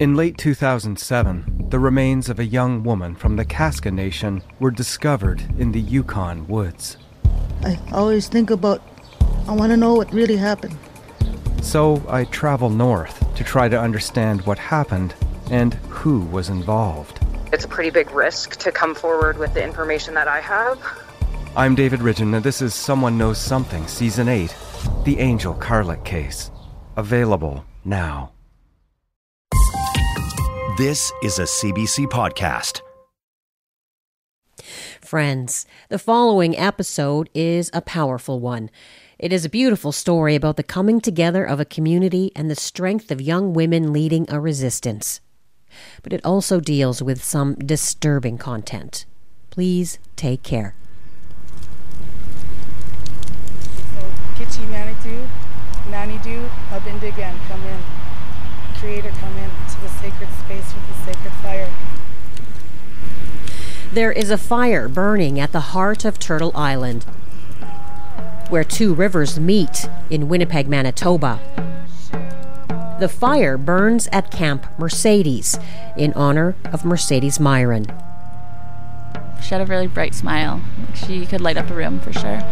In late 2007, the remains of a young woman from the Kaska Nation were discovered in the Yukon woods. I always think about, I want to know what really happened. So I travel north to try to understand what happened and who was involved. It's a pretty big risk to come forward with the information that I have. I'm David Ridgen, and this is Someone Knows Something, Season 8 The Angel Carlick Case. Available now. This is a CBC podcast. Friends, the following episode is a powerful one. It is a beautiful story about the coming together of a community and the strength of young women leading a resistance. But it also deals with some disturbing content. Please take care. So, Kichi Manitou, Nanidu, Abindigan, come in. Creator, come in to the sacred space with the sacred fire. There is a fire burning at the heart of Turtle Island, where two rivers meet in Winnipeg, Manitoba. The fire burns at Camp Marcedes in honor of Marcedes Myron. She had a really bright smile. She could light up a room for sure.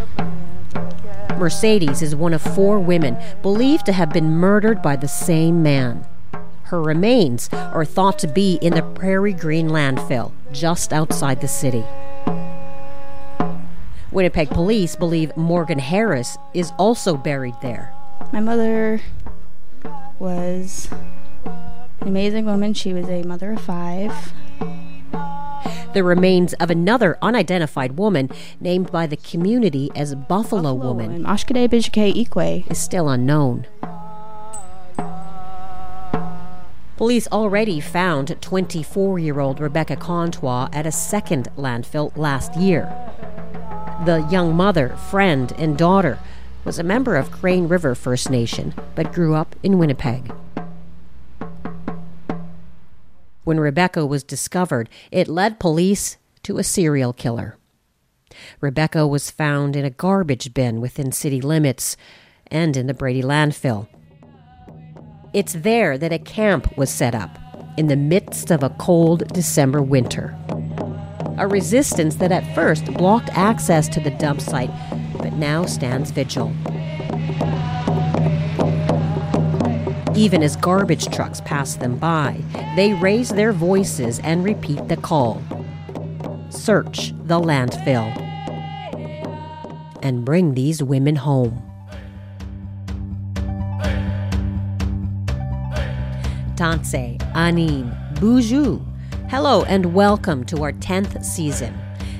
Marcedes is one of four women believed to have been murdered by the same man. Her remains are thought to be in the Prairie Green landfill just outside the city. Winnipeg police believe Morgan Harris is also buried there. My mother was an amazing woman. She was a mother of five. The remains of another unidentified woman named by the community as Buffalo, Woman Bijike Ikwe. is still unknown. Police already found 24 year old Rebecca Contois at a second landfill last year. The young mother, friend, and daughter was a member of Crane River First Nation but grew up in Winnipeg. When Rebecca was discovered, it led police to a serial killer. Rebecca was found in a garbage bin within city limits and in the Brady landfill. It's there that a camp was set up in the midst of a cold December winter. A resistance that at first blocked access to the dump site, but now stands vigil. Even as garbage trucks pass them by, they raise their voices and repeat the call Search the landfill and bring these women home. Tanse, Anin, Boujou. Hello and welcome to our 10th season.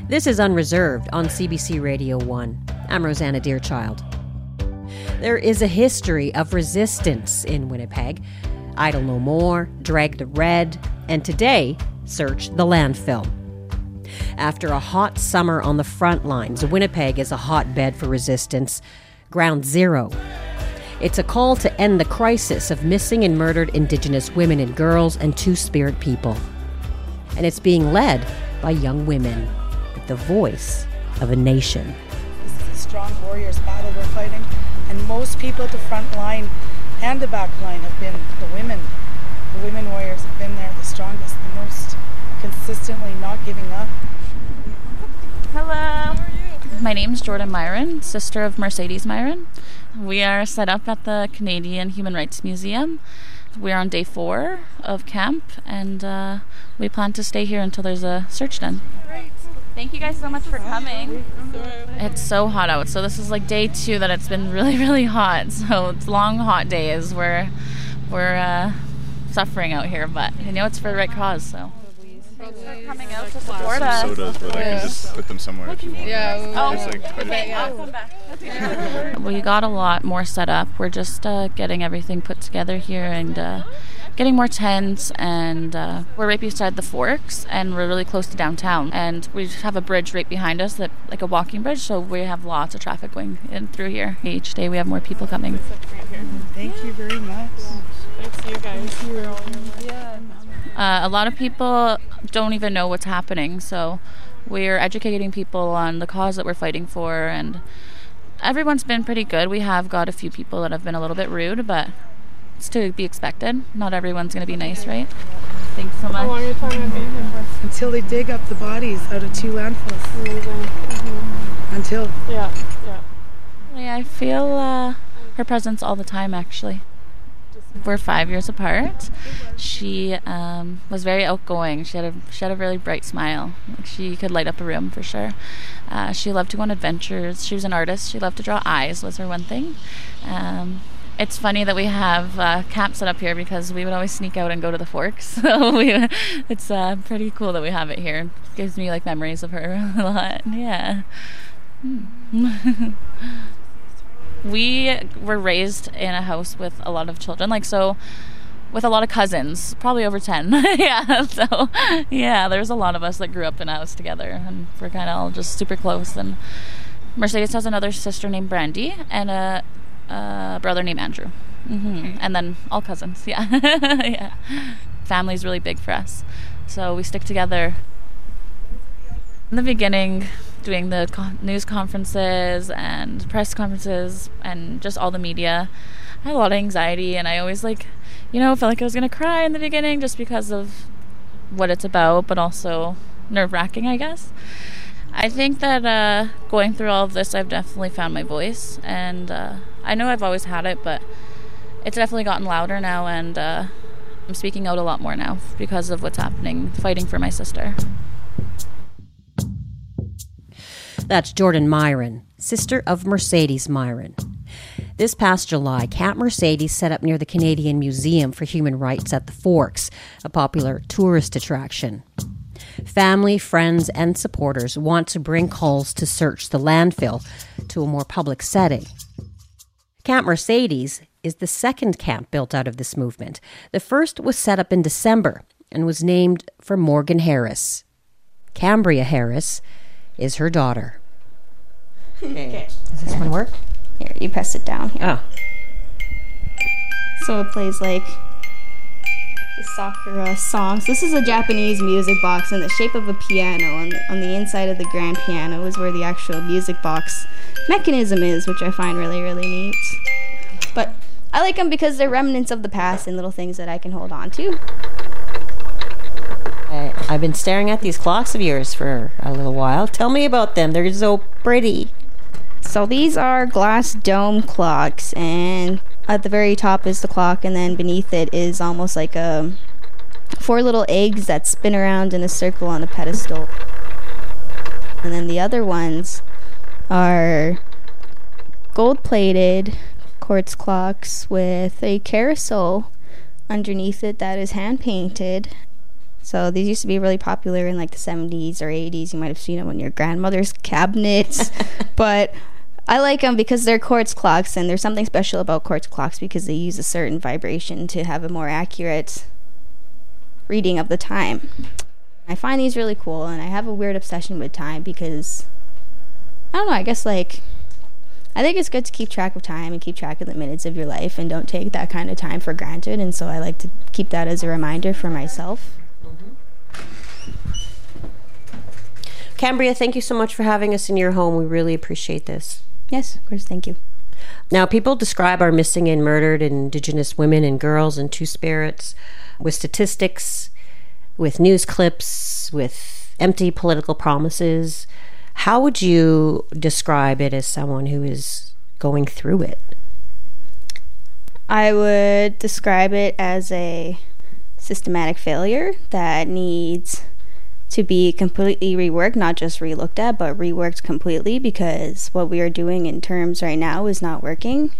This is Unreserved on CBC Radio 1. I'm Rosanna Deerchild. There is a history of resistance in Winnipeg. Idle No More, Drag the Red, and today, Search the Landfill. After a hot summer on the front lines, Winnipeg is a hotbed for resistance. Ground Zero. It's a call to end the crisis of missing and murdered Indigenous women and girls and Two Spirit people. And it's being led by young women with the voice of a nation. This is a strong warriors battle we're fighting, and most people at the front line and the back line have been the women. The women warriors have been there the strongest, the most consistently not giving up. Hello. My name's Jorden Myron, sister of Marcedes Myron. We are set up at the Canadian Human Rights Museum. We're on day four of camp, and uh, we plan to stay here until there's a search done. Thank you guys so much for coming. It's so hot out, so this is like day two that it's been really, really hot. So it's long, hot days. We're we're uh, suffering out here, but I know it's for the right cause. So thanks for coming out to support us. sodas, but I can just put them somewhere if you want. Oh, It's like okay, I'll come back. We got a lot more set up. We're just uh, getting everything put together here and uh, getting more tents. And uh, we're right beside the Forks, and we're really close to downtown. And we have a bridge right behind us, that like a walking bridge. So we have lots of traffic going in through here. Each day we have more people coming. Thank you very much. Uh, a lot of people don't even know what's happening, so we're educating people on the cause that we're fighting for, and everyone's been pretty good. We have got a few people that have been a little bit rude, but it's to be expected. Not everyone's going to be nice, right? Thanks so much. How long are you planning on being here for? Until they dig up the bodies out of two landfills. Mm-hmm. Until. Yeah, yeah. Yeah, I feel uh, her presence all the time, actually. We're five years apart. She um, was very outgoing. She had a she had a really bright smile. Like she could light up a room for sure. Uh, she loved to go on adventures. She was an artist. She loved to draw eyes. Was her one thing. Um, it's funny that we have uh, camp set up here because we would always sneak out and go to the forks. So we, it's uh, pretty cool that we have it here. It gives me like memories of her a lot. Yeah. Hmm. we were raised in a house with a lot of children, like so, with a lot of cousins, probably over ten. yeah. So yeah, there's a lot of us that grew up in a house together, and we're kind of all just super close. And Marcedes has another sister named Brandy, and a a brother named Andrew. Mm-hmm. And then all cousins, yeah. yeah. Family's really big for us. So we stick together. In the beginning, doing the news conferences and press conferences and just all the media, I had a lot of anxiety and I always like, you know, felt like I was going to cry in the beginning just because of what it's about, but also nerve wracking, I guess. I think that uh, going through all of this, I've definitely found my voice, and uh, I know I've always had it, but it's definitely gotten louder now, and uh, I'm speaking out a lot more now because of what's happening, fighting for my sister. That's Jorden Myron, sister of Marcedes Myron. This past July, Camp Marcedes set up near the Canadian Museum for Human Rights at the Forks, a popular tourist attraction. Family, friends, and supporters want to bring calls to search the landfill to a more public setting. Camp Marcedes is the second camp built out of this movement. The first was set up in December and was named for Morgan Harris. Cambria Harris is her daughter. Okay. Does this one work? Here, you press it down here. Oh. So it plays like the Sakura songs. This is a Japanese music box in the shape of a piano. On the, on the inside of the grand piano is where the actual music box mechanism is, which I find really, really neat. But I like them because they're remnants of the past and little things that I can hold on to. I, I've been staring at these clocks of yours for a little while. Tell me about them. They're so pretty. So these are glass dome clocks, and at the very top is the clock, and then beneath it is almost like a four little eggs that spin around in a circle on a pedestal. And then the other ones are gold plated quartz clocks with a carousel underneath it that is hand painted. So these used to be really popular in like the 70s or 80s. You might have seen them on your grandmother's cabinets. but I like them because they're quartz clocks, and there's something special about quartz clocks because they use a certain vibration to have a more accurate reading of the time. I find these really cool, and I have a weird obsession with time because I don't know. I guess like I think it's good to keep track of time and keep track of the minutes of your life, and don't take that kind of time for granted. And so I like to keep that as a reminder for myself. Cambria, thank you so much for having us in your home. We really appreciate this. Yes, of course. Thank you. Now, people describe our missing and murdered Indigenous women and girls and Two Spirits with statistics, with news clips, with empty political promises. How would you describe it as someone who is going through it? I would describe it as a systematic failure that needs to be completely reworked, not just relooked at, but reworked completely because what we are doing in terms right now is not working.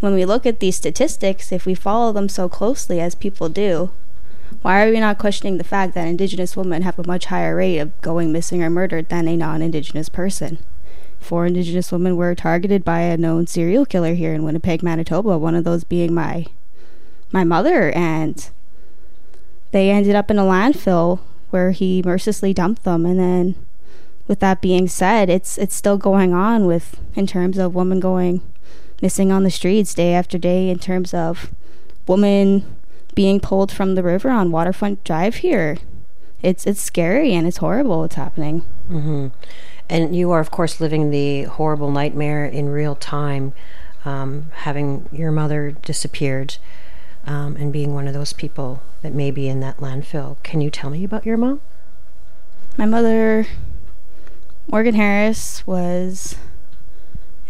When we look at these statistics, if we follow them so closely as people do, why are we not questioning the fact that Indigenous women have a much higher rate of going missing or murdered than a non Indigenous person? Four Indigenous women were targeted by a known serial killer here in Winnipeg, Manitoba, one of those being my my mother and they ended up in a landfill where he mercilessly dumped them. And then with that being said it's it's still going on with in terms of women going missing on the streets day after day in terms of women being pulled from the river on waterfront drive here. It's it's scary and it's horrible what's happening. Mm-hmm. and you are of course living the horrible nightmare in real time um, having your mother disappeared um, and being one of those people that may be in that landfill. Can you tell me about your mom? My mother, Morgan Harris, was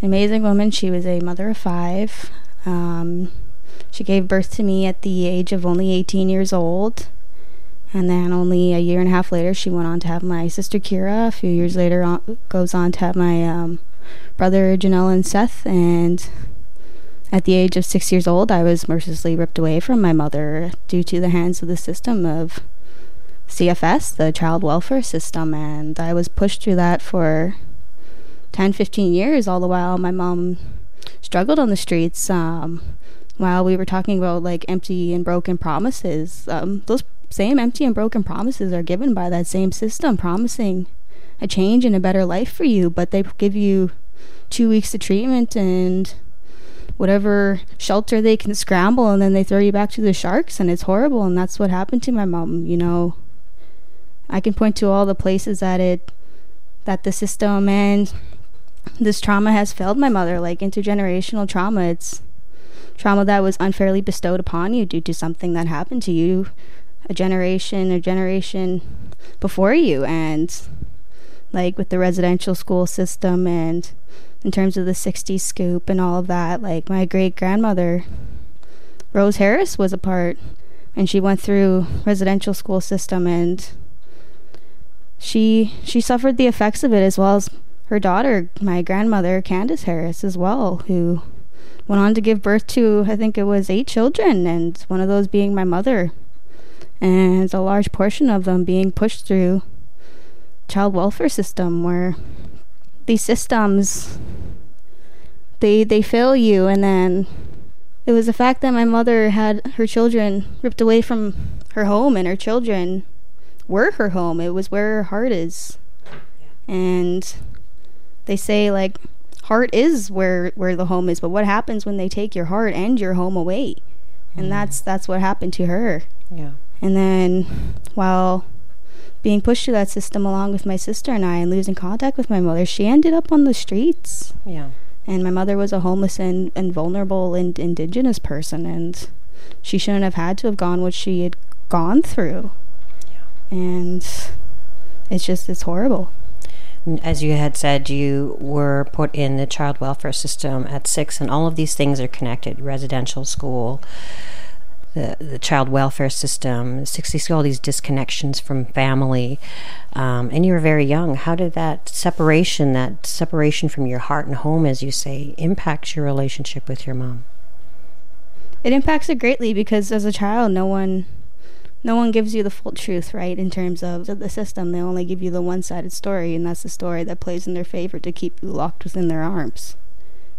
an amazing woman. She was a mother of five. Um, she gave birth to me at the age of only 18 years old. And then only a year and a half later, she went on to have my sister Kira. A few years later, on, goes on to have my um, brother Janelle and Seth. And at the age of six years old, I was mercilessly ripped away from my mother due to the hands of the system of CFS, the child welfare system. And I was pushed through that for 10, 15 years, all the while my mom struggled on the streets. Um, while we were talking about like empty and broken promises, um, those same empty and broken promises are given by that same system, promising a change and a better life for you, but they give you two weeks of treatment and whatever shelter they can scramble and then they throw you back to the sharks and it's horrible and that's what happened to my mom you know. I can point to all the places that it that the system and this trauma has failed my mother like intergenerational trauma. It's trauma that was unfairly bestowed upon you due to something that happened to you a generation a generation before you. And like with the residential school system and in terms of the 60s scoop and all of that. Like my great grandmother, Rose Harris, was a part, and she went through residential school system, and she she suffered the effects of it as well as her daughter, my grandmother Candace Harris, as well, who went on to give birth to I think it was eight children, and one of those being my mother, and a large portion of them being pushed through child welfare system where these systems they they fail you. And then it was the fact that my mother had her children ripped away from her home and her children were her home. It was where her heart is. And they say like heart is where where the home is but what happens when they take your heart and your home away? And mm. that's that's what happened to her. Yeah. And then while being pushed through that system along with my sister and I and losing contact with my mother, she ended up on the streets. Yeah. And my mother was a homeless and, and vulnerable and indigenous person, and she shouldn't have had to have gone what she had gone through. Yeah. And it's just, it's horrible. As you had said, you were put in the child welfare system at six, and all of these things are connected residential school, the, the child welfare system, 60, all these disconnections from family. Um, and you were very young. How did that separation, that separation from your heart and home, as you say, impact your relationship with your mom? It impacts it greatly because as a child, no one no one gives you the full truth, right? In terms of the system, they only give you the one sided story, and that's the story that plays in their favor to keep you locked within their arms.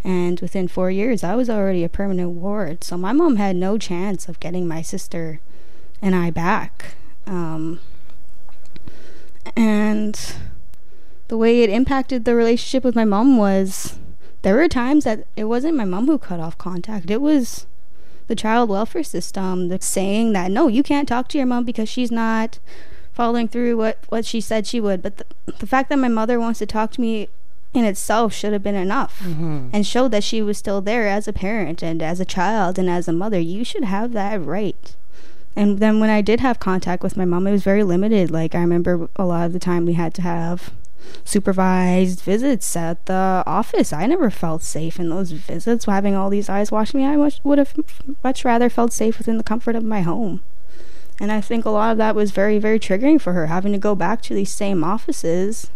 And within four years, I was already a permanent ward. So my mom had no chance of getting my sister and I back. Um, and the way it impacted the relationship with my mom was there were times that it wasn't my mom who cut off contact. It was the child welfare system that's saying that no, you can't talk to your mom because she's not following through what, what she said she would. But the, the fact that my mother wants to talk to me in itself should have been enough mm-hmm. and showed that she was still there as a parent and as a child and as a mother. You should have that right. And then when I did have contact with my mom, it was very limited. Like, I remember a lot of the time we had to have supervised visits at the office. I never felt safe in those visits. Having all these eyes watching me, I much, would have much rather felt safe within the comfort of my home. And I think a lot of that was very, very triggering for her, having to go back to these same offices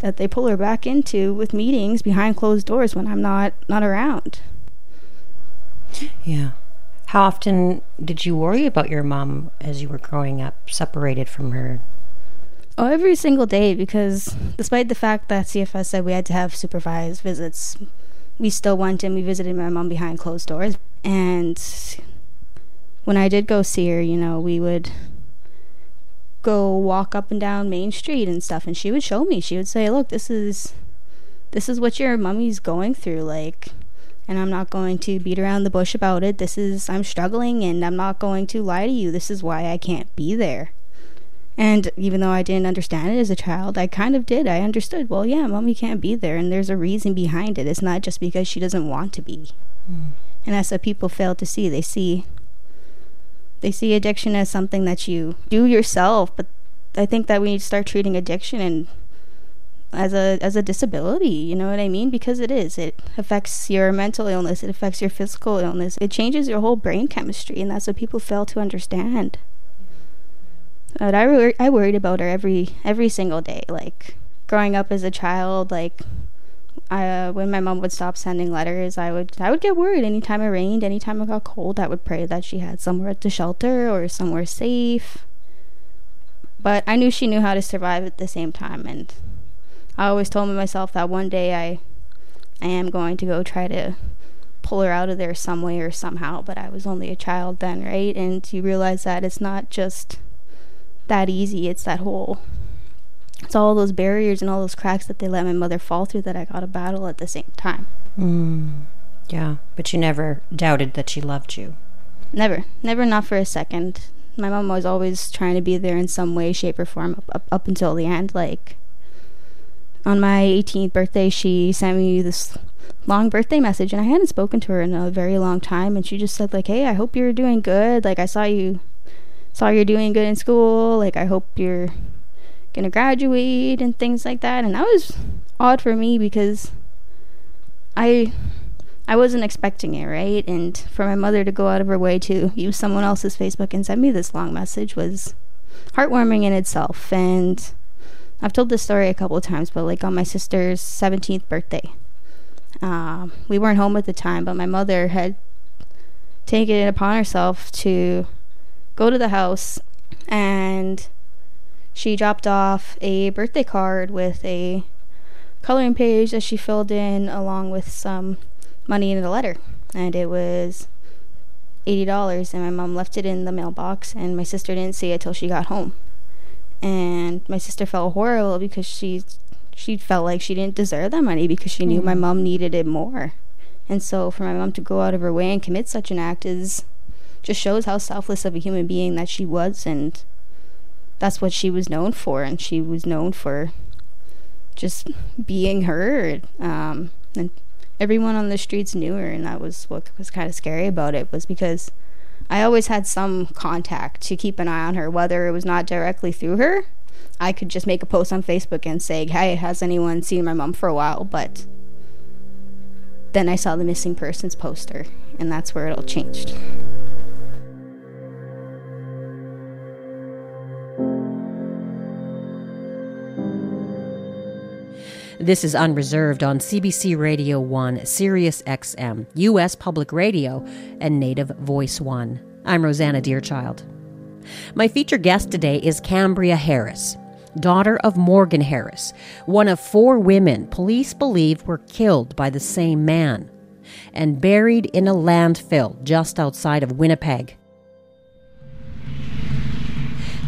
that they pull her back into with meetings behind closed doors when I'm not not around. Yeah. How often did you worry about your mom as you were growing up, separated from her? Oh, every single day because despite the fact that CFS said we had to have supervised visits, we still went and we visited my mom behind closed doors. And when I did go see her, you know, we would go walk up and down Main Street and stuff, and she would show me. She would say, "Look, this is this is what your mummy's going through, like." And I'm not going to beat around the bush about it. This is, I'm struggling and I'm not going to lie to you. This is why I can't be there. And even though I didn't understand it as a child, I kind of did. I understood, well, yeah, mommy can't be there, and there's a reason behind it. It's not just because she doesn't want to be. Mm. And that's what people fail to see. They see they see addiction as something that you do yourself, but I think that we need to start treating addiction and as a as a disability, you know what I mean? Because it is. It affects your mental illness, it affects your physical illness. It changes your whole brain chemistry and that's what people fail to understand. But I wor- I worried about her every every single day like growing up as a child like uh, when my mom would stop sending letters, I would I would get worried anytime it rained, anytime it got cold. I would pray that she had somewhere to shelter or somewhere safe. But I knew she knew how to survive at the same time, and I always told myself that one day I I am going to go try to pull her out of there some way or somehow. But I was only a child then, right? And you realize that it's not just that easy. It's that whole it's all those barriers and all those cracks that they let my mother fall through that I got to battle at the same time. Mm. Yeah, but you never doubted that she loved you. Never, never, not for a second. My mom was always trying to be there in some way, shape, or form up, up, up until the end. Like on my 18th birthday, she sent me this long birthday message, and I hadn't spoken to her in a very long time. And she just said like, "Hey, I hope you're doing good. Like I saw you, saw you're doing good in school. Like I hope you're." Gonna graduate and things like that and that was odd for me because I I wasn't expecting it, right? And for my mother to go out of her way to use someone else's Facebook and send me this long message was heartwarming in itself. And I've told this story a couple of times, but like on my sister's 17th birthday, uh, we weren't home at the time, but my mother had taken it upon herself to go to the house and she dropped off a birthday card with a coloring page that she filled in along with some money in the letter. And it was $80 and my mom left it in the mailbox and my sister didn't see it till she got home. And my sister felt horrible because she she felt like she didn't deserve that money because she knew mm. my mom needed it more. And so for my mom to go out of her way and commit such an act is just shows how selfless of a human being that she was and that's what she was known for, and she was known for just being her. Um, and everyone on the streets knew her, and that was what was kind of scary about it was because I always had some contact to keep an eye on her, whether it was not directly through her. I could just make a post on Facebook and say, "Hey, has anyone seen my mom for a while?" But then I saw the missing persons poster, and that's where it all changed. This is Unreserved on CBC Radio 1, Sirius XM, U.S. Public Radio, and Native Voice 1. I'm Rosanna Deerchild. My featured guest today is Cambria Harris, daughter of Morgan Harris, one of four women police believe were killed by the same man and buried in a landfill just outside of Winnipeg.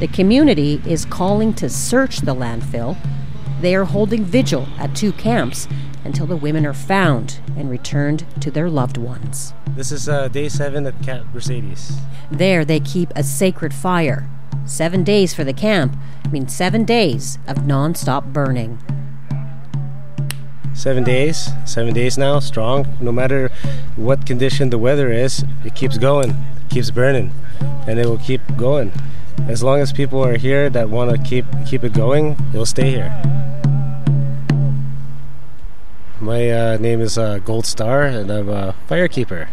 The community is calling to search the landfill they are holding vigil at two camps until the women are found and returned to their loved ones. This is uh, day seven at Camp Marcedes. There they keep a sacred fire. Seven days for the camp means seven days of non stop burning. Seven days, seven days now, strong. No matter what condition the weather is, it keeps going, it keeps burning, and it will keep going. As long as people are here that want to keep keep it going, it'll stay here. My uh, name is uh, Goldstar, and I'm a firekeeper.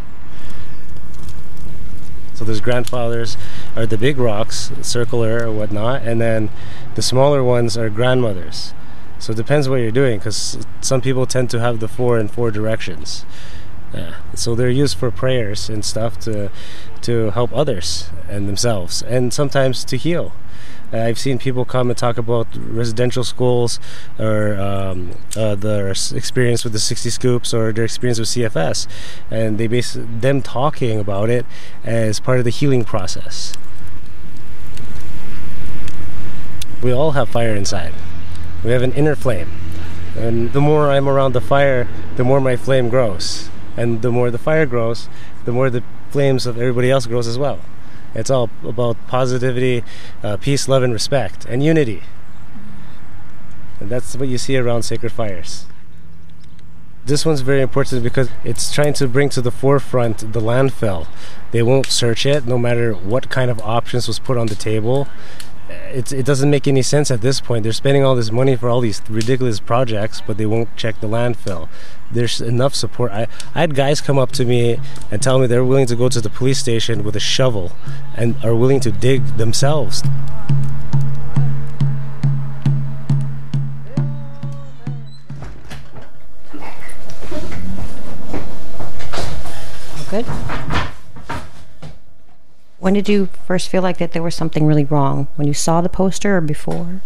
So there's grandfathers are the big rocks, circular or whatnot, and then the smaller ones are grandmothers. So it depends what you're doing, because some people tend to have the four in four directions. Yeah. So they're used for prayers and stuff to to help others and themselves, and sometimes to heal. Uh, I've seen people come and talk about residential schools or um, uh, their experience with the 60 scoops or their experience with CFS, and they base them talking about it as part of the healing process. We all have fire inside. We have an inner flame, and the more I'm around the fire, the more my flame grows, and the more the fire grows, the more the flames of everybody else grows as well. It's all about positivity, uh, peace, love, and respect, and unity. And that's what you see around sacred fires. This one's very important because it's trying to bring to the forefront the landfill. They won't search it no matter what kind of options was put on the table. It's, it doesn't make any sense at this point. They're spending all this money for all these ridiculous projects, but they won't check the landfill. There's enough support. I, I had guys come up to me and tell me they're willing to go to the police station with a shovel and are willing to dig themselves. Good. When did you first feel like that there was something really wrong? When you saw the poster or before?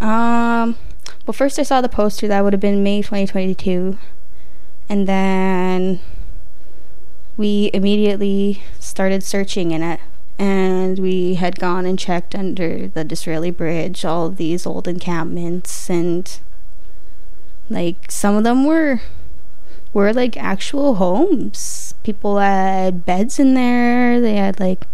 Um, well, first I saw the poster. That would have been May 2022, and then we immediately started searching in it. And we had gone and checked under the Disraeli Bridge, all of these old encampments, and like some of them were were like actual homes. People had beds in there. They had like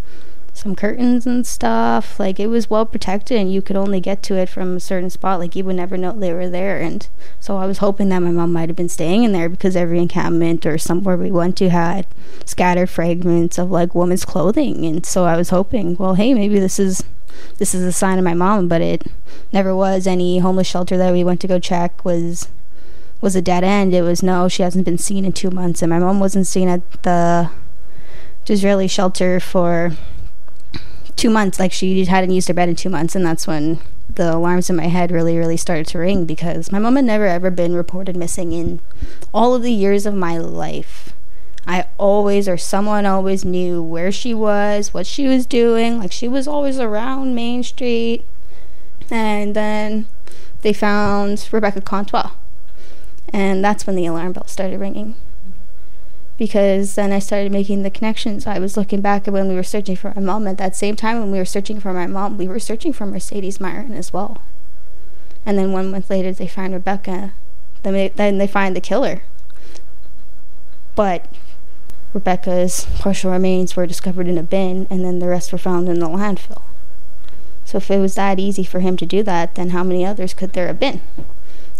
some curtains and stuff. Like it was well protected, and you could only get to it from a certain spot. Like you would never know they were there. And so I was hoping that my mom might have been staying in there because every encampment or somewhere we went to had scattered fragments of like women's clothing. And so I was hoping, well, hey, maybe this is this is a sign of my mom. But it never was. Any homeless shelter that we went to go check was was a dead end. It was no, she hasn't been seen in two months, and my mom wasn't seen at the Disraeli shelter for two months. Like she hadn't used her bed in two months, and that's when the alarms in my head really, really started to ring because my mom had never ever been reported missing in all of the years of my life. I always, or someone always knew where she was, what she was doing. Like she was always around Main Street. And then they found Rebecca Contois. And that's when the alarm bell started ringing. Because then I started making the connections. I was looking back at when we were searching for my mom. At that same time, when we were searching for my mom, we were searching for Marcedes Myron as well. And then one month later, they find Rebecca. Then they, then they find the killer. But Rebecca's partial remains were discovered in a bin, and then the rest were found in the landfill. So if it was that easy for him to do that, then how many others could there have been?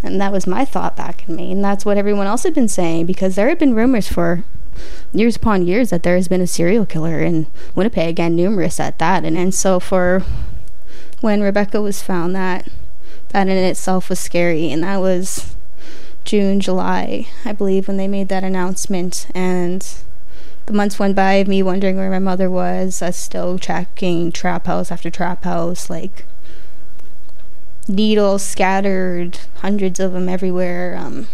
And that was my thought back in me. And that's what everyone else had been saying because there had been rumors for years upon years that there has been a serial killer in Winnipeg and numerous at that. And, and so for when Rebecca was found, that that in itself was scary. And that was June, July, I believe, when they made that announcement. And the months went by of me wondering where my mother was, us still tracking trap house after trap house, like needles scattered, hundreds of them everywhere. Um,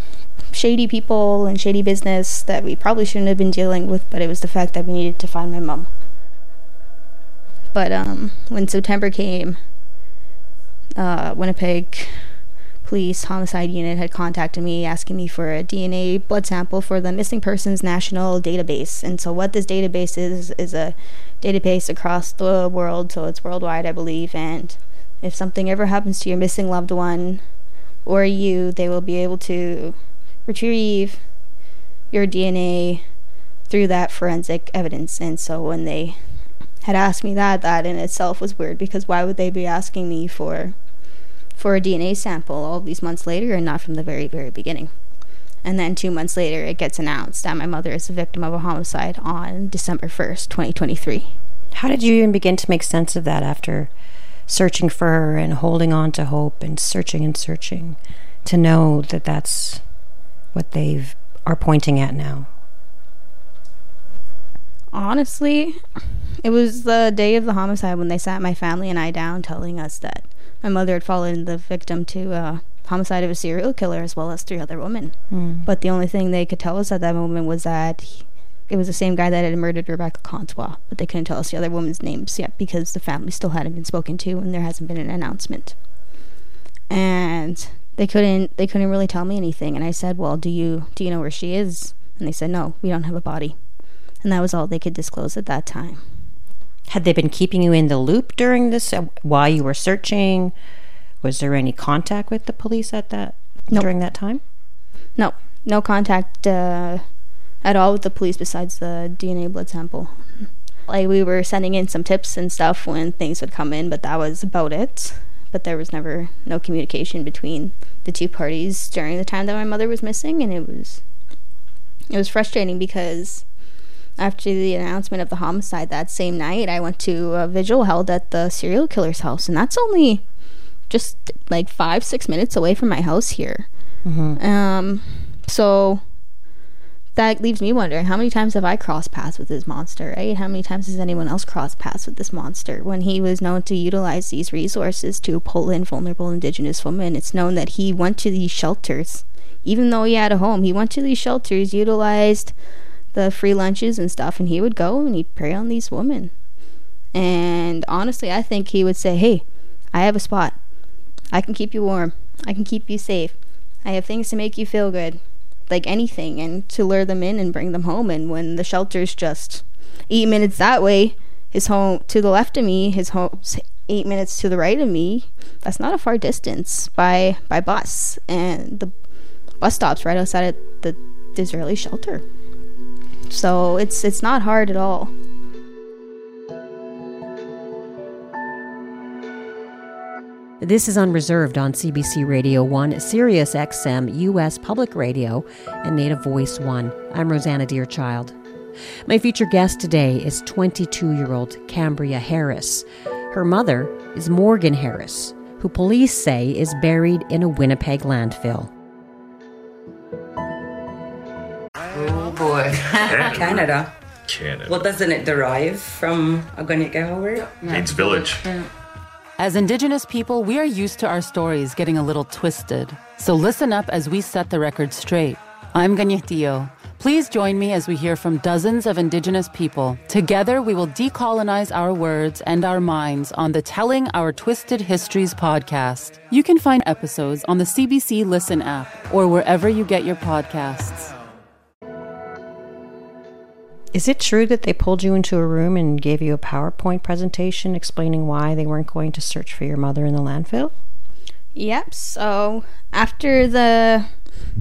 shady people and shady business that we probably shouldn't have been dealing with, but it was the fact that we needed to find my mom. But um, when September came, uh, Winnipeg Police Homicide Unit had contacted me asking me for a DNA blood sample for the Missing Persons National Database. And so, what this database is, is a database across the world, so it's worldwide, I believe, and if something ever happens to your missing loved one or you, they will be able to retrieve your DNA through that forensic evidence. And so when they had asked me that, that in itself was weird because why would they be asking me for for a DNA sample all these months later and not from the very, very beginning? And then two months later, it gets announced that my mother is a victim of a homicide on December 1st, 2023. How did you even begin to make sense of that after searching for her and holding on to hope and searching and searching to know that that's what they are pointing at now? Honestly, it was the day of the homicide when they sat my family and I down telling us that my mother had fallen the victim to a homicide of a serial killer as well as three other women. Mm. But the only thing they could tell us at that moment was that he, it was the same guy that had murdered Rebecca Contois, but they couldn't tell us the other woman's names yet because the family still hadn't been spoken to and there hasn't been an announcement. And they couldn't they couldn't really tell me anything and I said, "Well, do you do you know where she is?" And they said, "No, we don't have a body." And that was all they could disclose at that time. Had they been keeping you in the loop during this uh, while you were searching? Was there any contact with the police at that Nope. during that time? No, no contact uh, at all with the police besides the DNA blood sample. Like we were sending in some tips and stuff when things would come in, but that was about it. But there was never no communication between the two parties during the time that my mother was missing, and it was it was frustrating because after the announcement of the homicide that same night, I went to a vigil held at the serial killer's house, and that's only just like five six minutes away from my house here. Mm-hmm. Um, so that leaves me wondering how many times have I crossed paths with this monster, right? How many times has anyone else crossed paths with this monster? When he was known to utilize these resources to pull in vulnerable indigenous women, it's known that he went to these shelters. Even though he had a home, he went to these shelters, utilized the free lunches and stuff, and he would go and he'd prey on these women. And honestly, I think he would say, Hey, I have a spot. I can keep you warm. I can keep you safe. I have things to make you feel good like anything and to lure them in and bring them home. And when the shelter's just eight minutes that way his home to the left of me his home's eight minutes to the right of me that's not a far distance by by bus. And the bus stops right outside of the Disraeli shelter. So it's it's not hard at all This is Unreserved on CBC Radio 1, Sirius XM, US Public Radio, and Native Voice 1. I'm Rosanna Deerchild. My featured guest today is 22 year old Cambria Harris. Her mother is Morgan Harris, who police say is buried in a Winnipeg landfill. Oh boy, Canada. Canada. Well, doesn't it derive from Agunyagawa? It's village. As Indigenous people, we are used to our stories getting a little twisted. So listen up as we set the record straight. I'm Ganyetio. Please join me as we hear from dozens of Indigenous people. Together, we will decolonize our words and our minds on the Telling Our Twisted Histories podcast. You can find episodes on the CBC Listen app or wherever you get your podcasts. Is it true that they pulled you into a room and gave you a PowerPoint presentation explaining why they weren't going to search for your mother in the landfill? Yep. So after the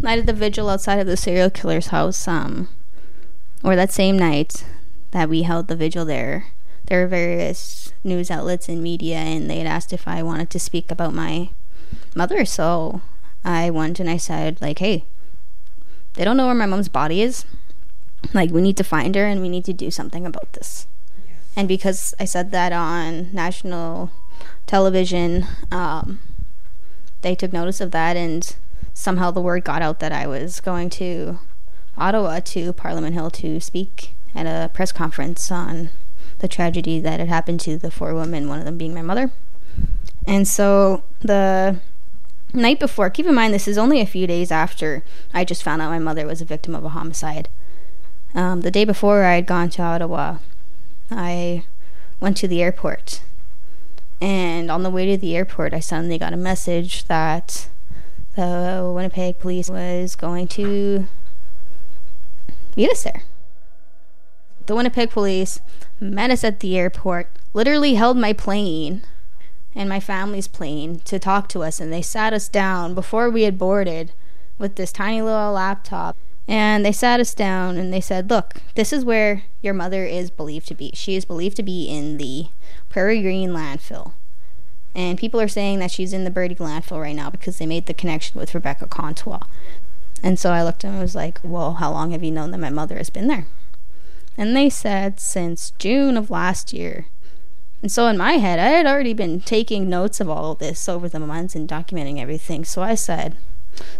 night of the vigil outside of the serial killer's house, um, or that same night that we held the vigil there, there were various news outlets and media, and they had asked if I wanted to speak about my mother. So I went and I said, like, hey, they don't know where my mom's body is. Like, we need to find her and we need to do something about this. And because I said that on national television, um, they took notice of that, and somehow the word got out that I was going to Ottawa to Parliament Hill to speak at a press conference on the tragedy that had happened to the four women, one of them being my mother. And so the night before, keep in mind this is only a few days after I just found out my mother was a victim of a homicide. Um, the day before I had gone to Ottawa, I went to the airport. And on the way to the airport, I suddenly got a message that the Winnipeg police was going to meet us there. The Winnipeg police met us at the airport, literally held my plane and my family's plane to talk to us, and they sat us down before we had boarded with this tiny little laptop. And they sat us down and they said, Look, this is where your mother is believed to be. She is believed to be in the Prairie Green landfill. And people are saying that she's in the Brady landfill right now because they made the connection with Rebecca Contois. And so I looked and I was like, Well, how long have you known that my mother has been there? And they said since June of last year. And so in my head, I had already been taking notes of all of this over the months and documenting everything. So I said,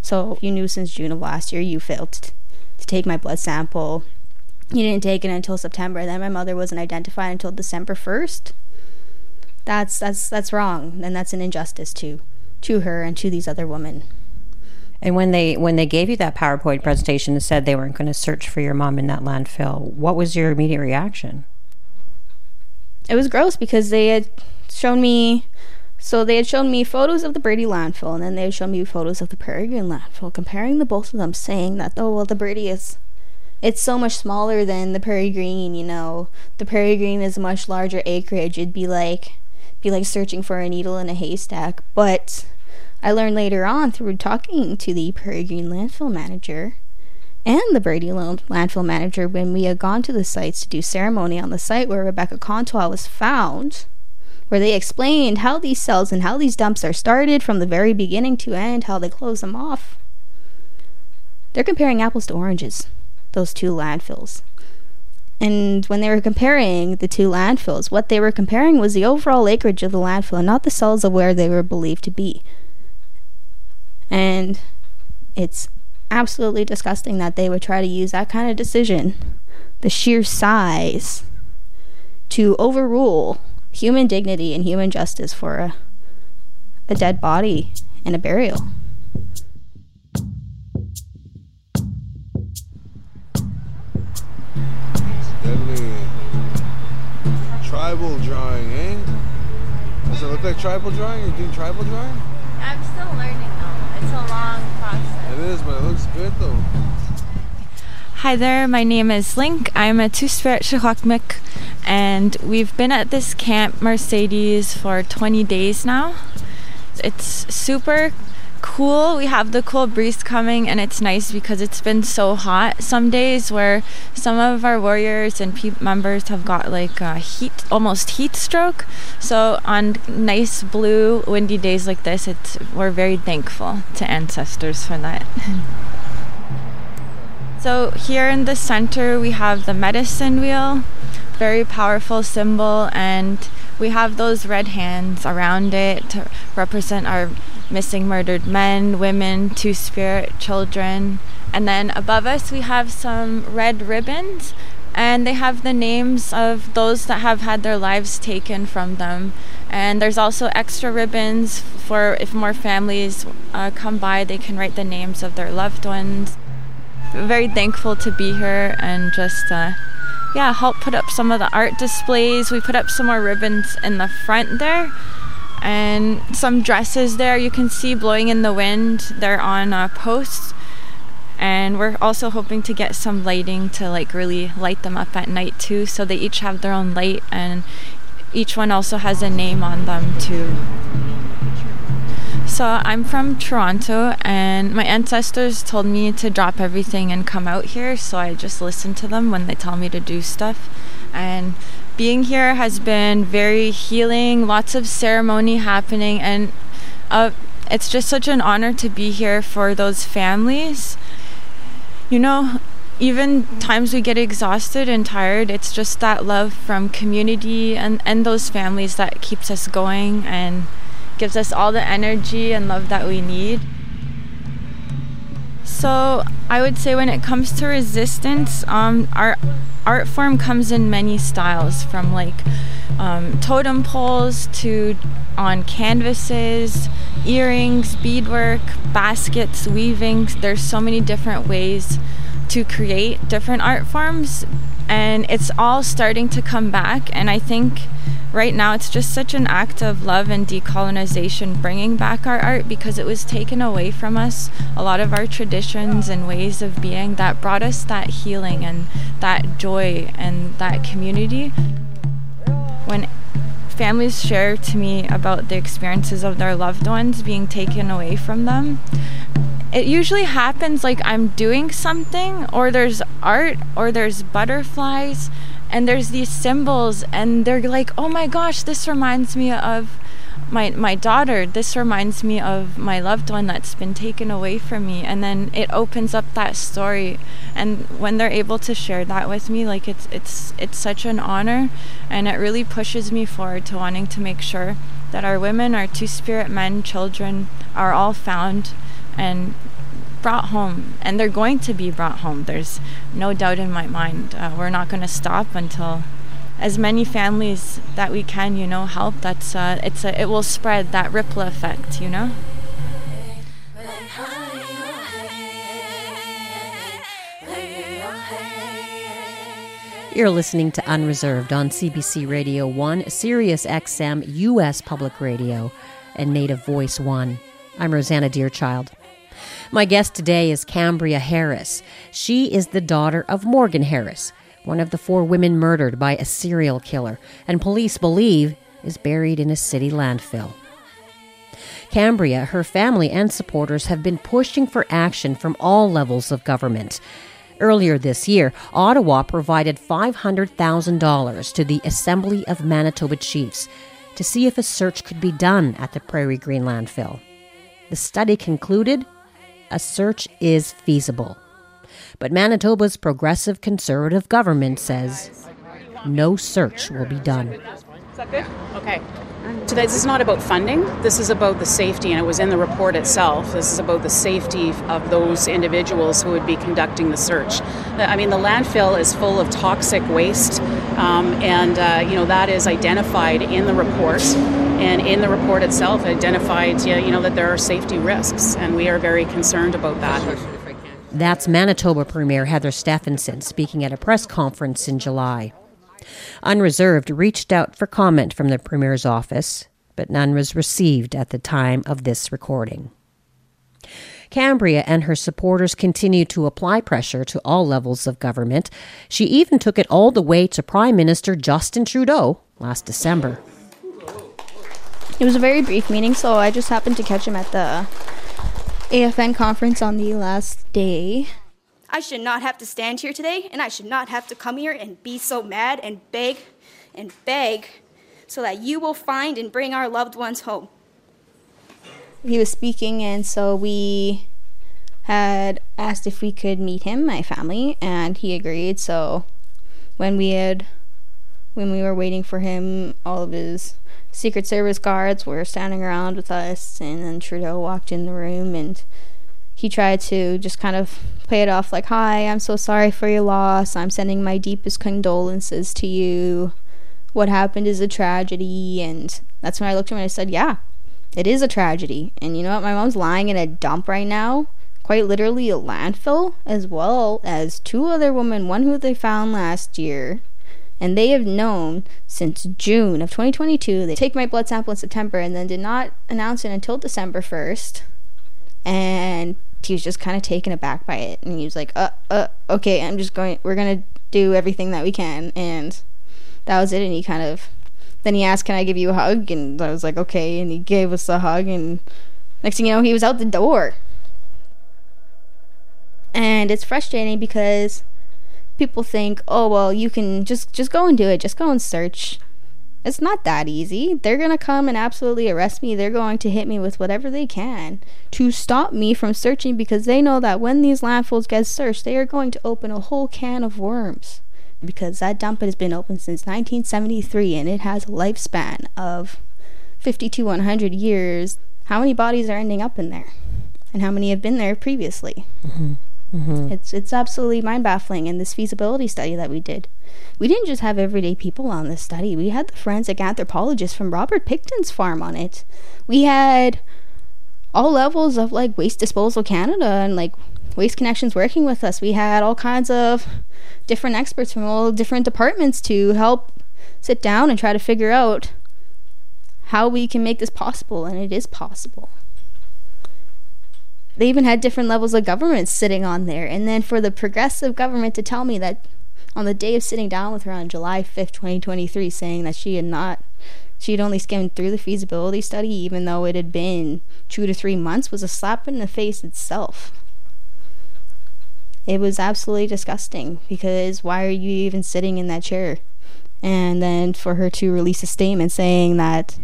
So you knew since June of last year you failed to, take my blood sample. He didn't take it until September. Then my mother wasn't identified until December 1st. That's that's that's wrong, and that's an injustice to to her and to these other women. And when they when they gave you that PowerPoint presentation and said they weren't going to search for your mom in that landfill, what was your immediate reaction? It was gross because they had shown me so they had shown me photos of the Brady landfill and then they had shown me photos of the Prairie Green landfill, comparing the both of them, saying that oh well the Brady is it's so much smaller than the Prairie Green, you know. The Prairie Green is a much larger acreage. It'd be like be like searching for a needle in a haystack. But I learned later on through talking to the Prairie Green landfill manager and the Brady landfill manager when we had gone to the sites to do ceremony on the site where Rebecca Contois was found, where they explained how these cells and how these dumps are started from the very beginning to end, how they close them off. They're comparing apples to oranges, those two landfills. And when they were comparing the two landfills, what they were comparing was the overall acreage of the landfill and not the cells of where they were believed to be. And it's absolutely disgusting that they would try to use that kind of decision, the sheer size, to overrule human dignity and human justice for a, a dead body and a burial. Deadly. Tribal drawing, eh? Does it look like tribal drawing? You're doing tribal drawing? I'm still learning though. It's a long process. It is, but it looks good though. Hi there, my name is Link. I'm a Two Spirit Shihokmik, and we've been at this camp Marcedes for 20 days now. It's super cool. We have the cool breeze coming, and it's nice because it's been so hot. Some days where some of our warriors and members have got like a heat, almost heat stroke. So on nice blue, windy days like this, it's we're very thankful to ancestors for that. So here in the center we have the medicine wheel, very powerful symbol, and we have those red hands around it to represent our missing murdered men, women, two spirit children. And then above us we have some red ribbons and they have the names of those that have had their lives taken from them. And there's also extra ribbons for if more families uh, come by, they can write the names of their loved ones very thankful to be here and just uh, yeah help put up some of the art displays. We put up some more ribbons in the front there and some dresses there. You can see blowing in the wind they're on uh, posts and we're also hoping to get some lighting to like really light them up at night too so they each have their own light and each one also has a name on them too so I'm from Toronto, and my ancestors told me to drop everything and come out here. So I just listen to them when they tell me to do stuff. And being here has been very healing, lots of ceremony happening, and uh, it's just such an honor to be here for those families. You know, even times we get exhausted and tired, it's just that love from community and, and those families that keeps us going and gives us all the energy and love that we need. So I would say when it comes to resistance, um, our art form comes in many styles, from like um, totem poles to on canvases, earrings, beadwork, baskets, weaving. There's so many different ways to create different art forms, and it's all starting to come back. And I think right now it's just such an act of love and decolonization bringing back our art because it was taken away from us a lot of our traditions and ways of being that brought us that healing and that joy and that community when families share to me about the experiences of their loved ones being taken away from them it usually happens like I'm doing something, or there's art, or there's butterflies, and there's these symbols and they're like oh my gosh this reminds me of my my daughter. This reminds me of my loved one that's been taken away from me. And then it opens up that story and when they're able to share that with me like it's it's it's such an honor and it really pushes me forward to wanting to make sure that our women our two spirit men children are all found and brought home, and they're going to be brought home. There's no doubt in my mind. Uh, we're not going to stop until as many families that we can, you know, help. That's uh, it's a, it will spread that ripple effect, you know. You're listening to Unreserved on CBC Radio 1, Sirius XM, U.S. Public Radio, and Native Voice 1. I'm Rosanna Deerchild. My guest today is Cambria Harris. She is the daughter of Morgan Harris, one of the four women murdered by a serial killer, and police believe is buried in a city landfill. Cambria, her family, and supporters have been pushing for action from all levels of government. Earlier this year, Ottawa provided $500,000 to the Assembly of Manitoba Chiefs to see if a search could be done at the Prairie Green landfill. The study concluded a search is feasible. But Manitoba's progressive conservative government says no search will be done. Is that good? Okay. So this is not about funding. This is about the safety, and it was in the report itself. This is about the safety of those individuals who would be conducting the search. I mean, the landfill is full of toxic waste, um, and uh, you know that is identified in the report. And in the report itself, identified you know that there are safety risks, and we are very concerned about that. That's Manitoba Premier Heather Stefanson speaking at a press conference in July. Unreserved reached out for comment from the Premier's office, but none was received at the time of this recording. Cambria and her supporters continue to apply pressure to all levels of government. She even took it all the way to Prime Minister Justin Trudeau last December. It was a very brief meeting, so I just happened to catch him at the AFN conference on the last day. I should not have to stand here today, and I should not have to come here and be so mad and beg and beg so that you will find and bring our loved ones home. He was speaking, and so we had asked if we could meet him, my family, and he agreed. So when we had, when we were waiting for him, all of his Secret Service guards were standing around with us, and then Trudeau walked in the room and he tried to just kind of play it off like, Hi, I'm so sorry for your loss. I'm sending my deepest condolences to you. What happened is a tragedy. And that's when I looked at him and I said, Yeah, it is a tragedy. And you know what? My mom's lying in a dump right now, quite literally a landfill, as well as two other women, one who they found last year. And they have known since June of 2022. They take my blood sample in September and then did not announce it until December 1st. And he was just kind of taken aback by it. And he was like uh uh okay i'm just going we're gonna do everything that we can. And that was it. And he kind of then he asked can i give you a hug? And i was like okay. And he gave us a hug. And next thing you know he was out the door. And it's frustrating because people think oh well you can just just go and do it just go and search it's not that easy. They're going to come and absolutely arrest me. They're going to hit me with whatever they can to stop me from searching because they know that when these landfills get searched, they are going to open a whole can of worms. Because that dump has been open since 1973 and it has a lifespan of 50 to 100 years. How many bodies are ending up in there? And how many have been there previously? Mm-hmm. Mm-hmm. It's it's absolutely mind baffling in this feasibility study that we did. We didn't just have everyday people on this study. We had the forensic anthropologist from Robert Pickton's farm on it. We had all levels of like Waste Disposal Canada and like Waste Connections working with us. We had all kinds of different experts from all different departments to help sit down and try to figure out how we can make this possible, and it is possible they even had different levels of government sitting on there. And then for the progressive government to tell me that on the day of sitting down with her on July 5th, 2023, saying that she had not, she had only skimmed through the feasibility study, even though it had been two to three months, was a slap in the face itself. It was absolutely disgusting because why are you even sitting in that chair? And then for her to release a statement saying that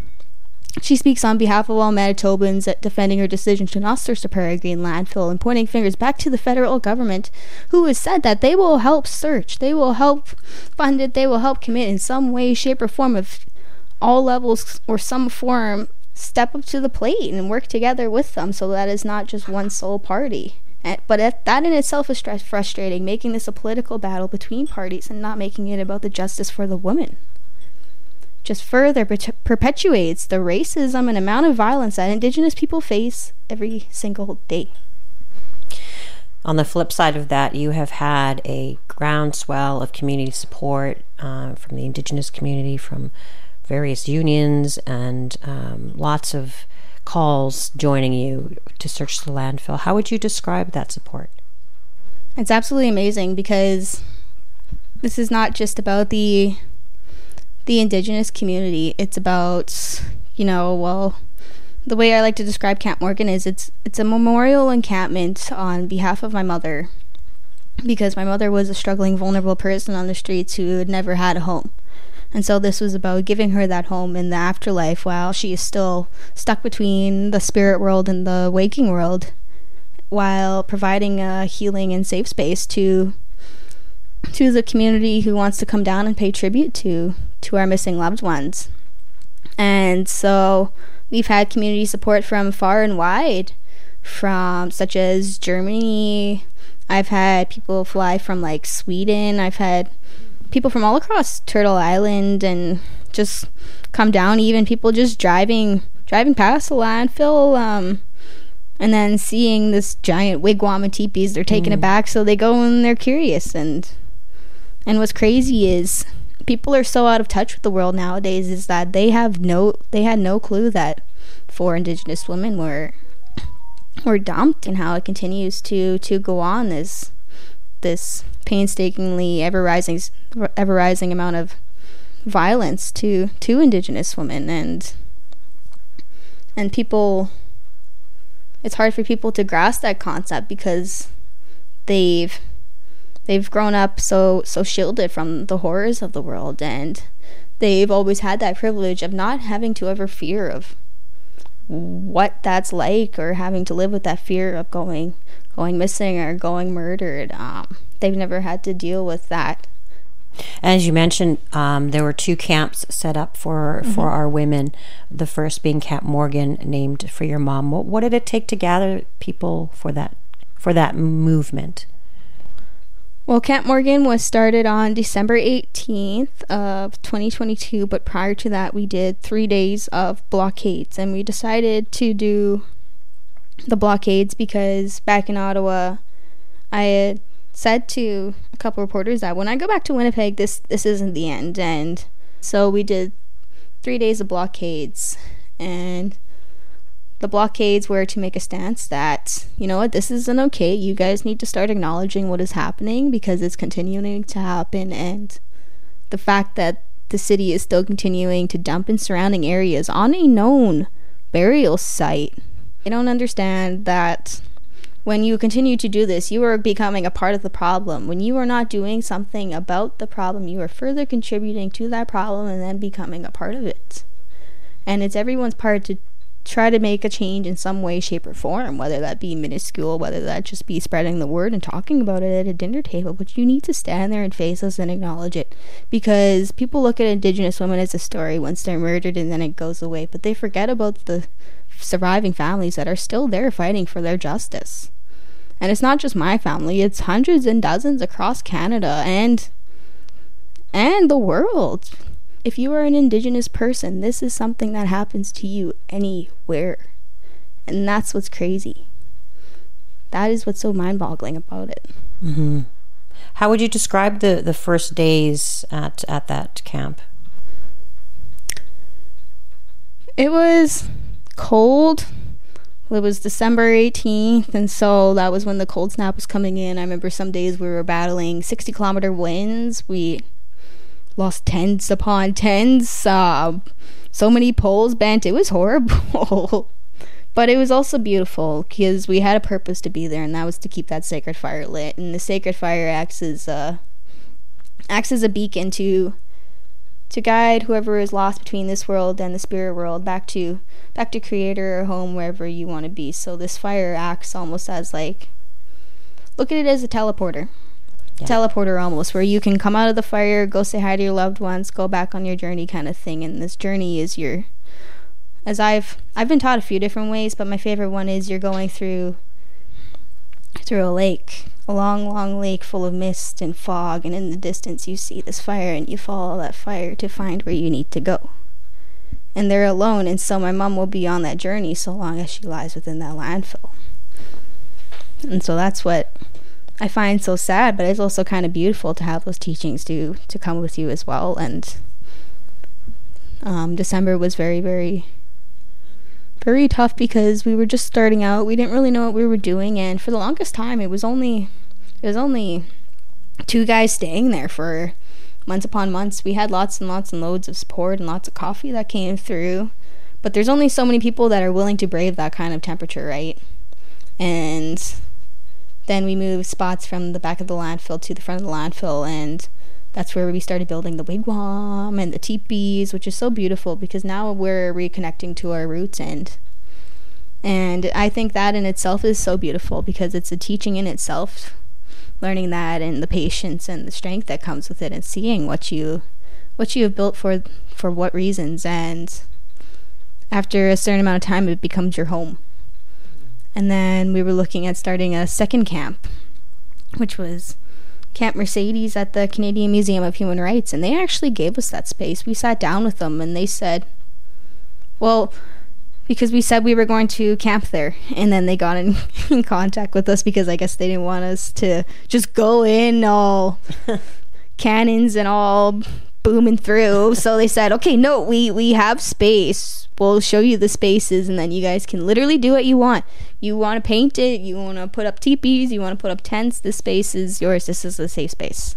she speaks on behalf of all Manitobans at defending her decision to not search the Prairie Green landfill and pointing fingers back to the federal government, who has said that they will help search, they will help fund it, they will help commit in some way, shape, or form of all levels or some form step up to the plate and work together with them so that is not just one sole party. Eh, but that in itself is frustrating, making this a political battle between parties and not making it about the justice for the woman just further perpetuates the racism and amount of violence that Indigenous people face every single day. On the flip side of that, you have had a groundswell of community support uh, from the Indigenous community, from various unions, and um, lots of calls joining you to search the landfill. How would you describe that support? It's absolutely amazing because this is not just about the the indigenous community. It's about, you know, well, the way I like to describe Camp Morgan is it's it's a memorial encampment on behalf of my mother because my mother was a struggling vulnerable person on the streets who had never had a home. And so this was about giving her that home in the afterlife while she is still stuck between the spirit world and the waking world, while providing a healing and safe space to to the community who wants to come down and pay tribute to to our missing loved ones. And so we've had community support from far and wide, from such as Germany. I've had people fly from like Sweden. I've had people from all across Turtle Island and just come down. Even people just driving driving past the landfill, um, and then seeing this giant wigwam and teepees. They're taking Mm. it back, so they go and they're curious. And and what's crazy is people are so out of touch with the world nowadays. Is that they have no they had no clue that four Indigenous women were were dumped and how it continues to to go on this this painstakingly ever rising ever rising amount of violence to to indigenous women and and people it's hard for people to grasp that concept because they've they've grown up so so shielded from the horrors of the world and they've always had that privilege of not having to ever fear of what that's like or having to live with that fear of going going missing or going murdered um, they've never had to deal with that As you mentioned, um, there were two camps set up for for Mhm. our women. The first being Camp Morgan, named for your mom. What, what did it take to gather people for that for that movement? Well, Camp Morgan was started on December 18th of 2022, but prior to that, we did three days of blockades, and we decided to do the blockades because back in Ottawa, I had said to a couple reporters that when I go back to Winnipeg, this this isn't the end, and so we did three days of blockades, and the blockades were to make a stance that you know what this isn't okay. You guys need to start acknowledging what is happening because it's continuing to happen. And the fact that the city is still continuing to dump in surrounding areas on a known burial site. I don't understand that when you continue to do this you are becoming a part of the problem. When you are not doing something about the problem you are further contributing to that problem and then becoming a part of it. And it's everyone's part to try to make a change in some way, shape, or form, whether that be minuscule, whether that just be spreading the word and talking about it at a dinner table. But you need to stand there and face us and acknowledge it because people look at Indigenous women as a story once they're murdered and then it goes away, but they forget about the surviving families that are still there fighting for their justice. And it's not just my family, it's hundreds and dozens across Canada and and the world. If you are an indigenous person, this is something that happens to you anywhere. And that's what's crazy. That is what's so mind boggling about it. hmm How would you describe the the first days at at that camp? It was cold. It was December 18th, and so that was when the cold snap was coming in. I remember some days we were battling 60 kilometer winds. We lost tens upon tens. Uh, so many poles bent. It was horrible. but it was also beautiful because we had a purpose to be there, and that was to keep that sacred fire lit. And the sacred fire acts as a, acts as a beacon to to guide whoever is lost between this world and the spirit world back to back to creator or home wherever you want to be so this fire acts almost as like look at it as a teleporter teleporter almost where you can come out of the fire go say hi to your loved ones go back on your journey kind of thing and this journey is your as i've i've been taught a few different ways but my favorite one is you're going through through a lake a long, long lake full of mist and fog, and in the distance you see this fire, and you follow that fire to find where you need to go. And they're alone, and so my mom will be on that journey so long as she lies within that landfill. And so that's what I find so sad, but it's also kind of beautiful to have those teachings to to come with you as well. And um, December was very, very very tough because we were just starting out. We didn't really know what we were doing, and for the longest time, it was only it was only two guys staying there for months upon months. We had lots and lots and loads of support and lots of coffee that came through, but there's only so many people that are willing to brave that kind of temperature, right? And then we moved spots from the back of the landfill to the front of the landfill, and that's where we started building the wigwam and the teepees, which is so beautiful because now we're reconnecting to our roots and and I think that in itself is so beautiful because it's a teaching in itself, learning that and the patience and the strength that comes with it and seeing what you what you have built for for what reasons and after a certain amount of time it becomes your home. And then we were looking at starting a second camp, which was Camp Marcedes at the Canadian Museum of Human Rights and they actually gave us that space. We sat down with them and they said, "Well, because we said we were going to camp there and then they got in, in contact with us because I guess they didn't want us to just go in all cannons and all booming through. So they said okay no we we have space. We'll show you the spaces and then you guys can literally do what you want. You want to paint it you want to put up teepees you want to put up tents this space is yours. This is a safe space.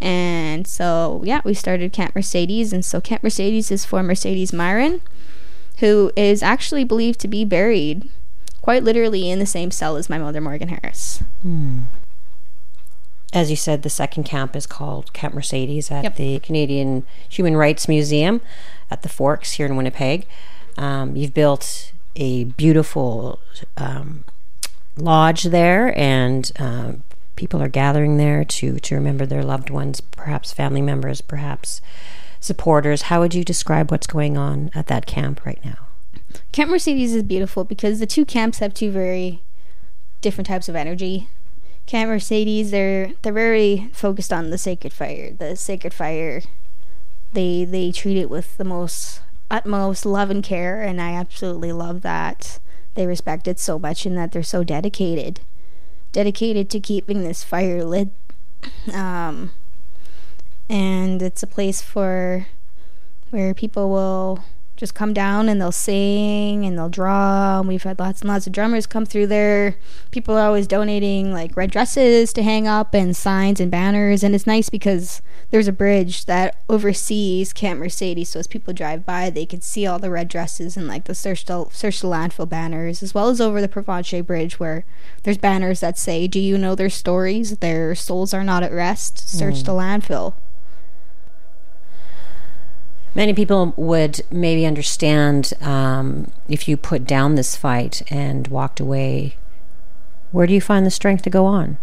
And so yeah we started camp marcedes and so camp marcedes is for marcedes myron who is actually believed to be buried quite literally in the same cell as my mother, Morgan Harris. Hmm. As you said, the second camp is called Camp Marcedes at Yep. the Canadian Human Rights Museum at the Forks here in Winnipeg. Um, you've built a beautiful um, lodge there, and um, people are gathering there to, to remember their loved ones, perhaps family members, perhaps supporters. How would you describe what's going on at that camp right now? Camp Marcedes is beautiful because the two camps have two very different types of energy. Camp Marcedes, they're they're very focused on the sacred fire. The sacred fire, they they treat it with the most utmost love and care, and I absolutely love that. They respect it so much, and that they're so dedicated, dedicated to keeping this fire lit. Um, and it's a place for where people will just come down and they'll sing and they'll draw. We've had lots and lots of drummers come through there. People are always donating like red dresses to hang up and signs and banners. And it's nice because there's a bridge that oversees Camp Marcedes. So as people drive by, they can see all the red dresses and like the Search the, Search the Landfill banners, as well as over the Provencher Bridge where there's banners that say, Do you know their stories? Their souls are not at rest. Search Mm. the landfill. Many people would maybe understand um, if you put down this fight and walked away. Where do you find the strength to go on?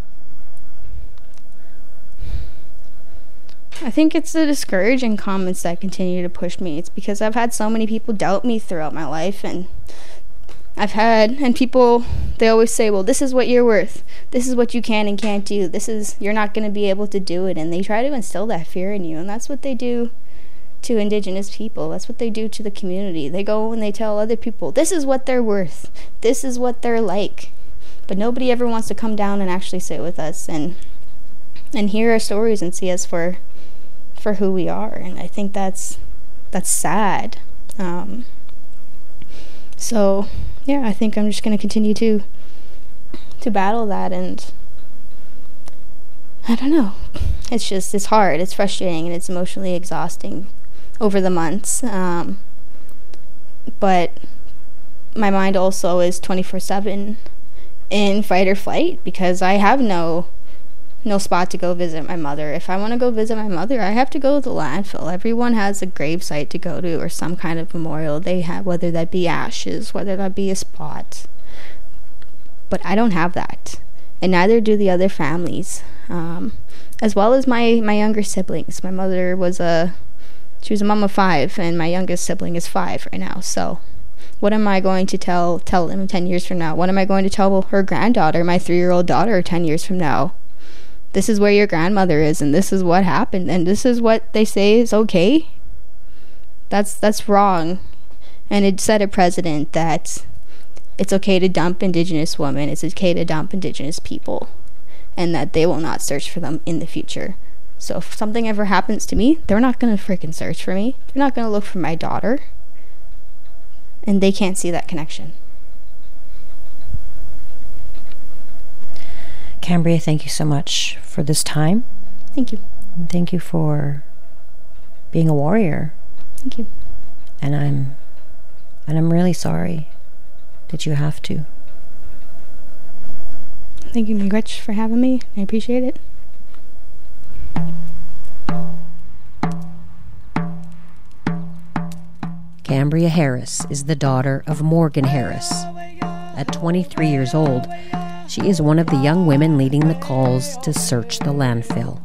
I think it's the discouraging comments that continue to push me. It's because I've had so many people doubt me throughout my life, and I've had, and people, they always say, well, this is what you're worth. This is what you can and can't do. This is, you're not going to be able to do it. And they try to instill that fear in you, and that's what they do to Indigenous people. That's what they do to the community. They go and they tell other people, this is what they're worth. This is what they're like. But nobody ever wants to come down and actually sit with us and and hear our stories and see us for for who we are. And I think that's that's sad. Um, so yeah, I think I'm just gonna continue to to battle that and I don't know. It's just it's hard, it's frustrating and it's emotionally exhausting over the months. Um, but my mind also is 24/7 in fight or flight because I have no no spot to go visit my mother. If I want to go visit my mother, I have to go to the landfill. Everyone has a grave site to go to or some kind of memorial they have, whether that be ashes, whether that be a spot. But I don't have that, and neither do the other families, um, as well as my my younger siblings. My mother was a she was a mom of five, and my youngest sibling is five right now. So, what am I going to tell tell them ten years from now? What am I going to tell her granddaughter, my three year old daughter, ten years from now? This is where your grandmother is, and this is what happened, and this is what they say is okay. That's that's wrong, and it set a precedent that it's okay to dump Indigenous women. It's okay to dump Indigenous people, and that they will not search for them in the future. So if something ever happens to me, they're not gonna freaking search for me. They're not gonna look for my daughter. And they can't see that connection. Cambria, thank you so much for this time. Thank you. And Thank you for being a warrior. Thank you. And I'm and I'm really sorry that you have to. Thank you, Miigwech, for having me. I appreciate it. Cambria Harris is the daughter of Morgan Harris. At 23 years old, she is one of the young women leading the calls to search the landfill.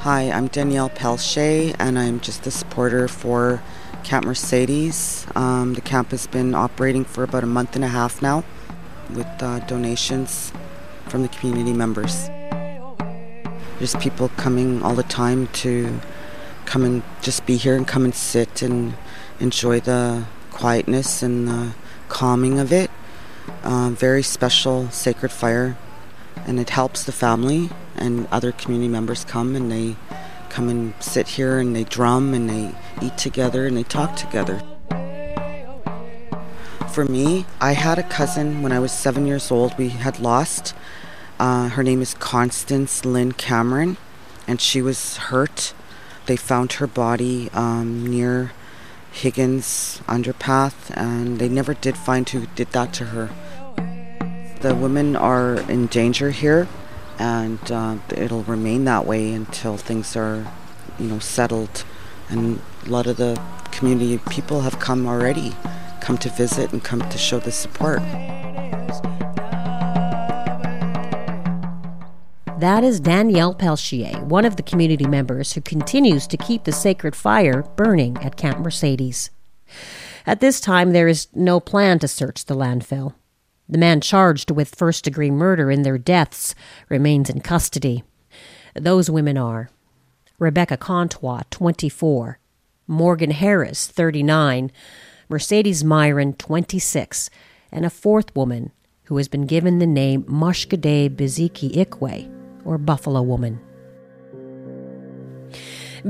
Hi, I'm Danielle Pelletier, and I'm just the supporter for Camp Marcedes. Um, the camp has been operating for about a month and a half now with uh, donations from the community members. There's people coming all the time to come and just be here and come and sit and enjoy the quietness and the calming of it. Uh, very special sacred fire, and it helps the family and other community members come and they come and sit here and they drum and they eat together and they talk together. For me, I had a cousin when I was seven years old we had lost. Uh, her name is Constance Lynn Cameron, and she was hurt. They found her body um, near Higgins underpath, and they never did find who did that to her. The women are in danger here and uh, it'll remain that way until things are, you know, settled. And a lot of the community people have come already, come to visit and come to show the support. That is Danielle Pelletier, one of the community members who continues to keep the sacred fire burning at Camp Marcedes. At this time, there is no plan to search the landfill. The man charged with first degree murder in their deaths remains in custody. Those women are Rebecca Contois, 24, Morgan Harris, 39, Marcedes Myron, 26, and a fourth woman who has been given the name Mushkade Biziki Ikwe, or Buffalo Woman.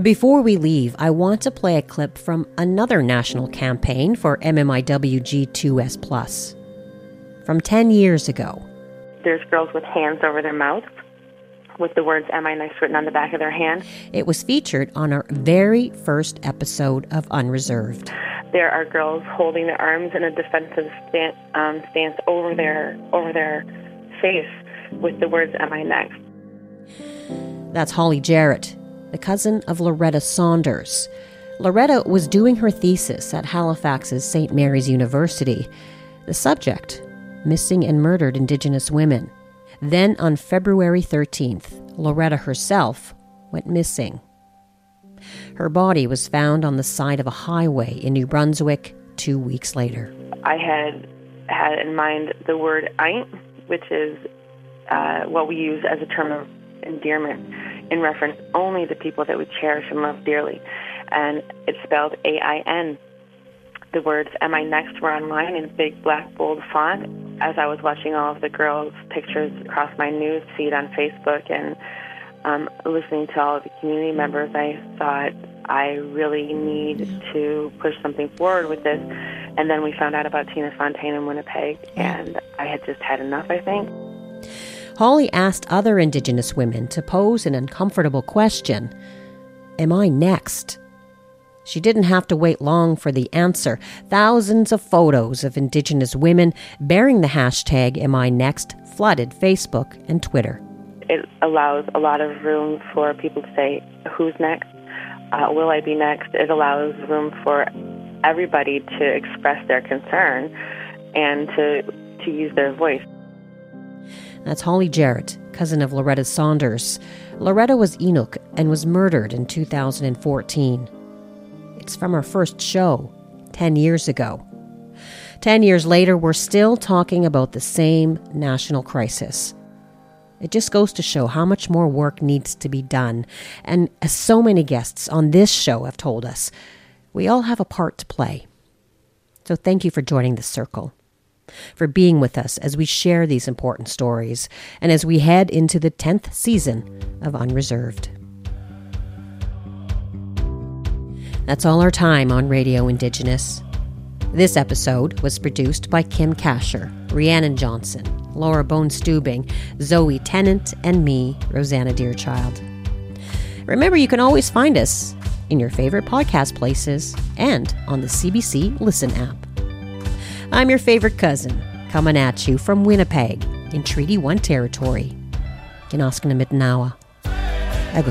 Before we leave, I want to play a clip from another national campaign for MMIW G2S Plus from 10 years ago. There's girls with hands over their mouths with the words Am I Nice written on the back of their hand. It was featured on our very first episode of Unreserved. There are girls holding their arms in a defensive stand, um, stance over their over their face with the words Am I next? That's Holly Jarrett, the cousin of Loretta Saunders. Loretta was doing her thesis at Halifax's St. Mary's University. The subject missing and murdered Indigenous women. Then on February 13th, Loretta herself went missing. Her body was found on the side of a highway in New Brunswick two weeks later. I had had in mind the word "aint," which is uh, what we use as a term of endearment in reference only to people that we cherish and love dearly. And it's spelled A I N. The words Am I Next were online in big black bold font as I was watching all of the girls' pictures across my news feed on Facebook and um, listening to all of the community members, I thought I really need to push something forward with this. And then we found out about Tina Fontaine in Winnipeg, and I had just had enough, I think. Holly asked other Indigenous women to pose an uncomfortable question Am I next? She didn't have to wait long for the answer. Thousands of photos of Indigenous women bearing the hashtag #AmINext flooded Facebook and Twitter. It allows a lot of room for people to say, "Who's next? Uh, will I be next?" It allows room for everybody to express their concern and to to use their voice. That's Holly Jarrett, cousin of Loretta Saunders. Loretta was Inuk and was murdered in 2014. It's from our first show 10 years ago. 10 years later, we're still talking about the same national crisis. It just goes to show how much more work needs to be done. And as so many guests on this show have told us, we all have a part to play. So thank you for joining the circle, for being with us as we share these important stories, and as we head into the 10th season of Unreserved. That's all our time on Radio Indigenous. This episode was produced by Kim Kaschor, Rhiannon Johnson, Laura Bone Stubing, Zoe Tennant, and me, Rosanna Deerchild. Remember, you can always find us in your favorite podcast places and on the CBC Listen app. I'm your favorite cousin, coming at you from Winnipeg in Treaty 1 territory. Ginaskana mitnawa. Ego